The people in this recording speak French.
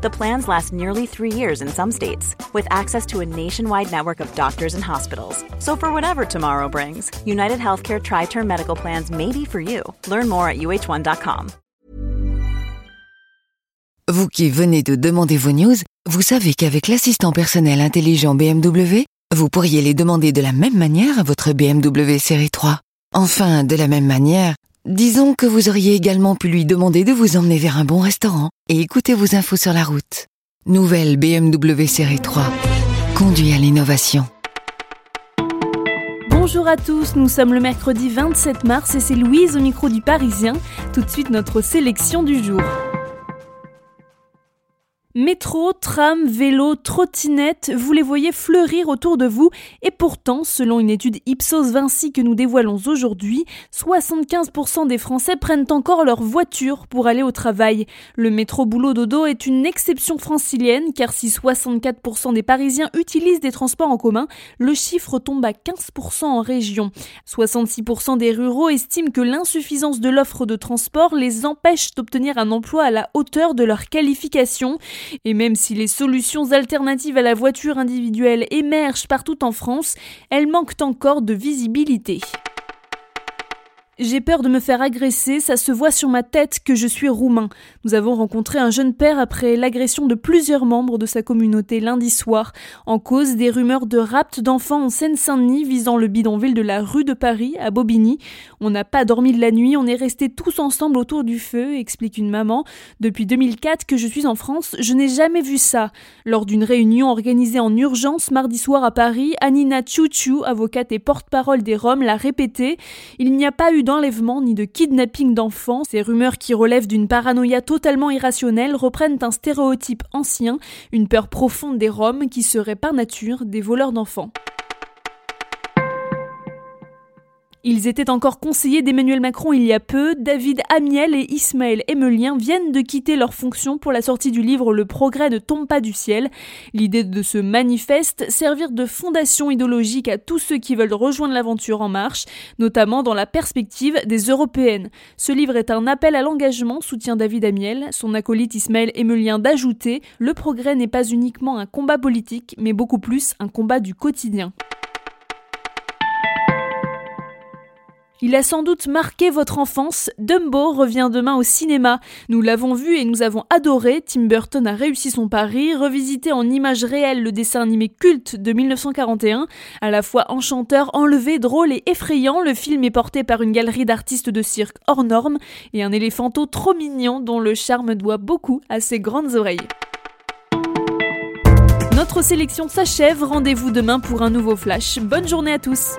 The plans last nearly three years in some states, with access to a nationwide network of doctors and hospitals. So, for whatever tomorrow brings, United Healthcare Tri Term Medical Plans may be for you. Learn more at uh1.com. Vous qui venez de demander vos news, vous savez qu'avec l'assistant personnel intelligent BMW, vous pourriez les demander de la même manière à votre BMW série 3. Enfin, de la même manière, disons que vous auriez également pu lui demander de vous emmener vers un bon restaurant et écouter vos infos sur la route. Nouvelle BMW série 3. Conduit à l'innovation. Bonjour à tous, nous sommes le mercredi 27 mars et c'est Louise au micro du Parisien. Tout de suite notre sélection du jour. Métro, tram, vélo, trottinette, vous les voyez fleurir autour de vous et pourtant, selon une étude Ipsos Vinci que nous dévoilons aujourd'hui, 75% des Français prennent encore leur voiture pour aller au travail. Le métro boulot dodo est une exception francilienne car si 64% des Parisiens utilisent des transports en commun, le chiffre tombe à 15% en région. 66% des ruraux estiment que l'insuffisance de l'offre de transport les empêche d'obtenir un emploi à la hauteur de leur qualification. Et même si les solutions alternatives à la voiture individuelle émergent partout en France, elles manquent encore de visibilité. J'ai peur de me faire agresser, ça se voit sur ma tête que je suis roumain. Nous avons rencontré un jeune père après l'agression de plusieurs membres de sa communauté lundi soir, en cause des rumeurs de rapt d'enfants en Seine-Saint-Denis visant le bidonville de la rue de Paris à Bobigny. On n'a pas dormi de la nuit, on est restés tous ensemble autour du feu, explique une maman. Depuis 2004 que je suis en France, je n'ai jamais vu ça. Lors d'une réunion organisée en urgence mardi soir à Paris, Anina Chouchou, avocate et porte-parole des Roms, l'a répété. Il n'y a pas eu d'enlèvement ni de kidnapping d'enfants. Ces rumeurs qui relèvent d'une paranoïa totalement irrationnelle reprennent un stéréotype ancien, une peur profonde des Roms qui seraient par nature des voleurs d'enfants. Ils étaient encore conseillers d'Emmanuel Macron il y a peu. David Amiel et Ismaël Emelien viennent de quitter leurs fonctions pour la sortie du livre Le progrès ne tombe pas du ciel. L'idée de ce manifeste, servir de fondation idéologique à tous ceux qui veulent rejoindre l'aventure en marche, notamment dans la perspective des européennes. Ce livre est un appel à l'engagement, soutient David Amiel. Son acolyte Ismaël Emelien d'ajouter Le progrès n'est pas uniquement un combat politique, mais beaucoup plus un combat du quotidien. Il a sans doute marqué votre enfance. Dumbo revient demain au cinéma. Nous l'avons vu et nous avons adoré. Tim Burton a réussi son pari, revisité en images réelles le dessin animé culte de 1941. À la fois enchanteur, enlevé, drôle et effrayant, le film est porté par une galerie d'artistes de cirque hors norme et un éléphanto trop mignon dont le charme doit beaucoup à ses grandes oreilles. Notre sélection s'achève. Rendez-vous demain pour un nouveau flash. Bonne journée à tous.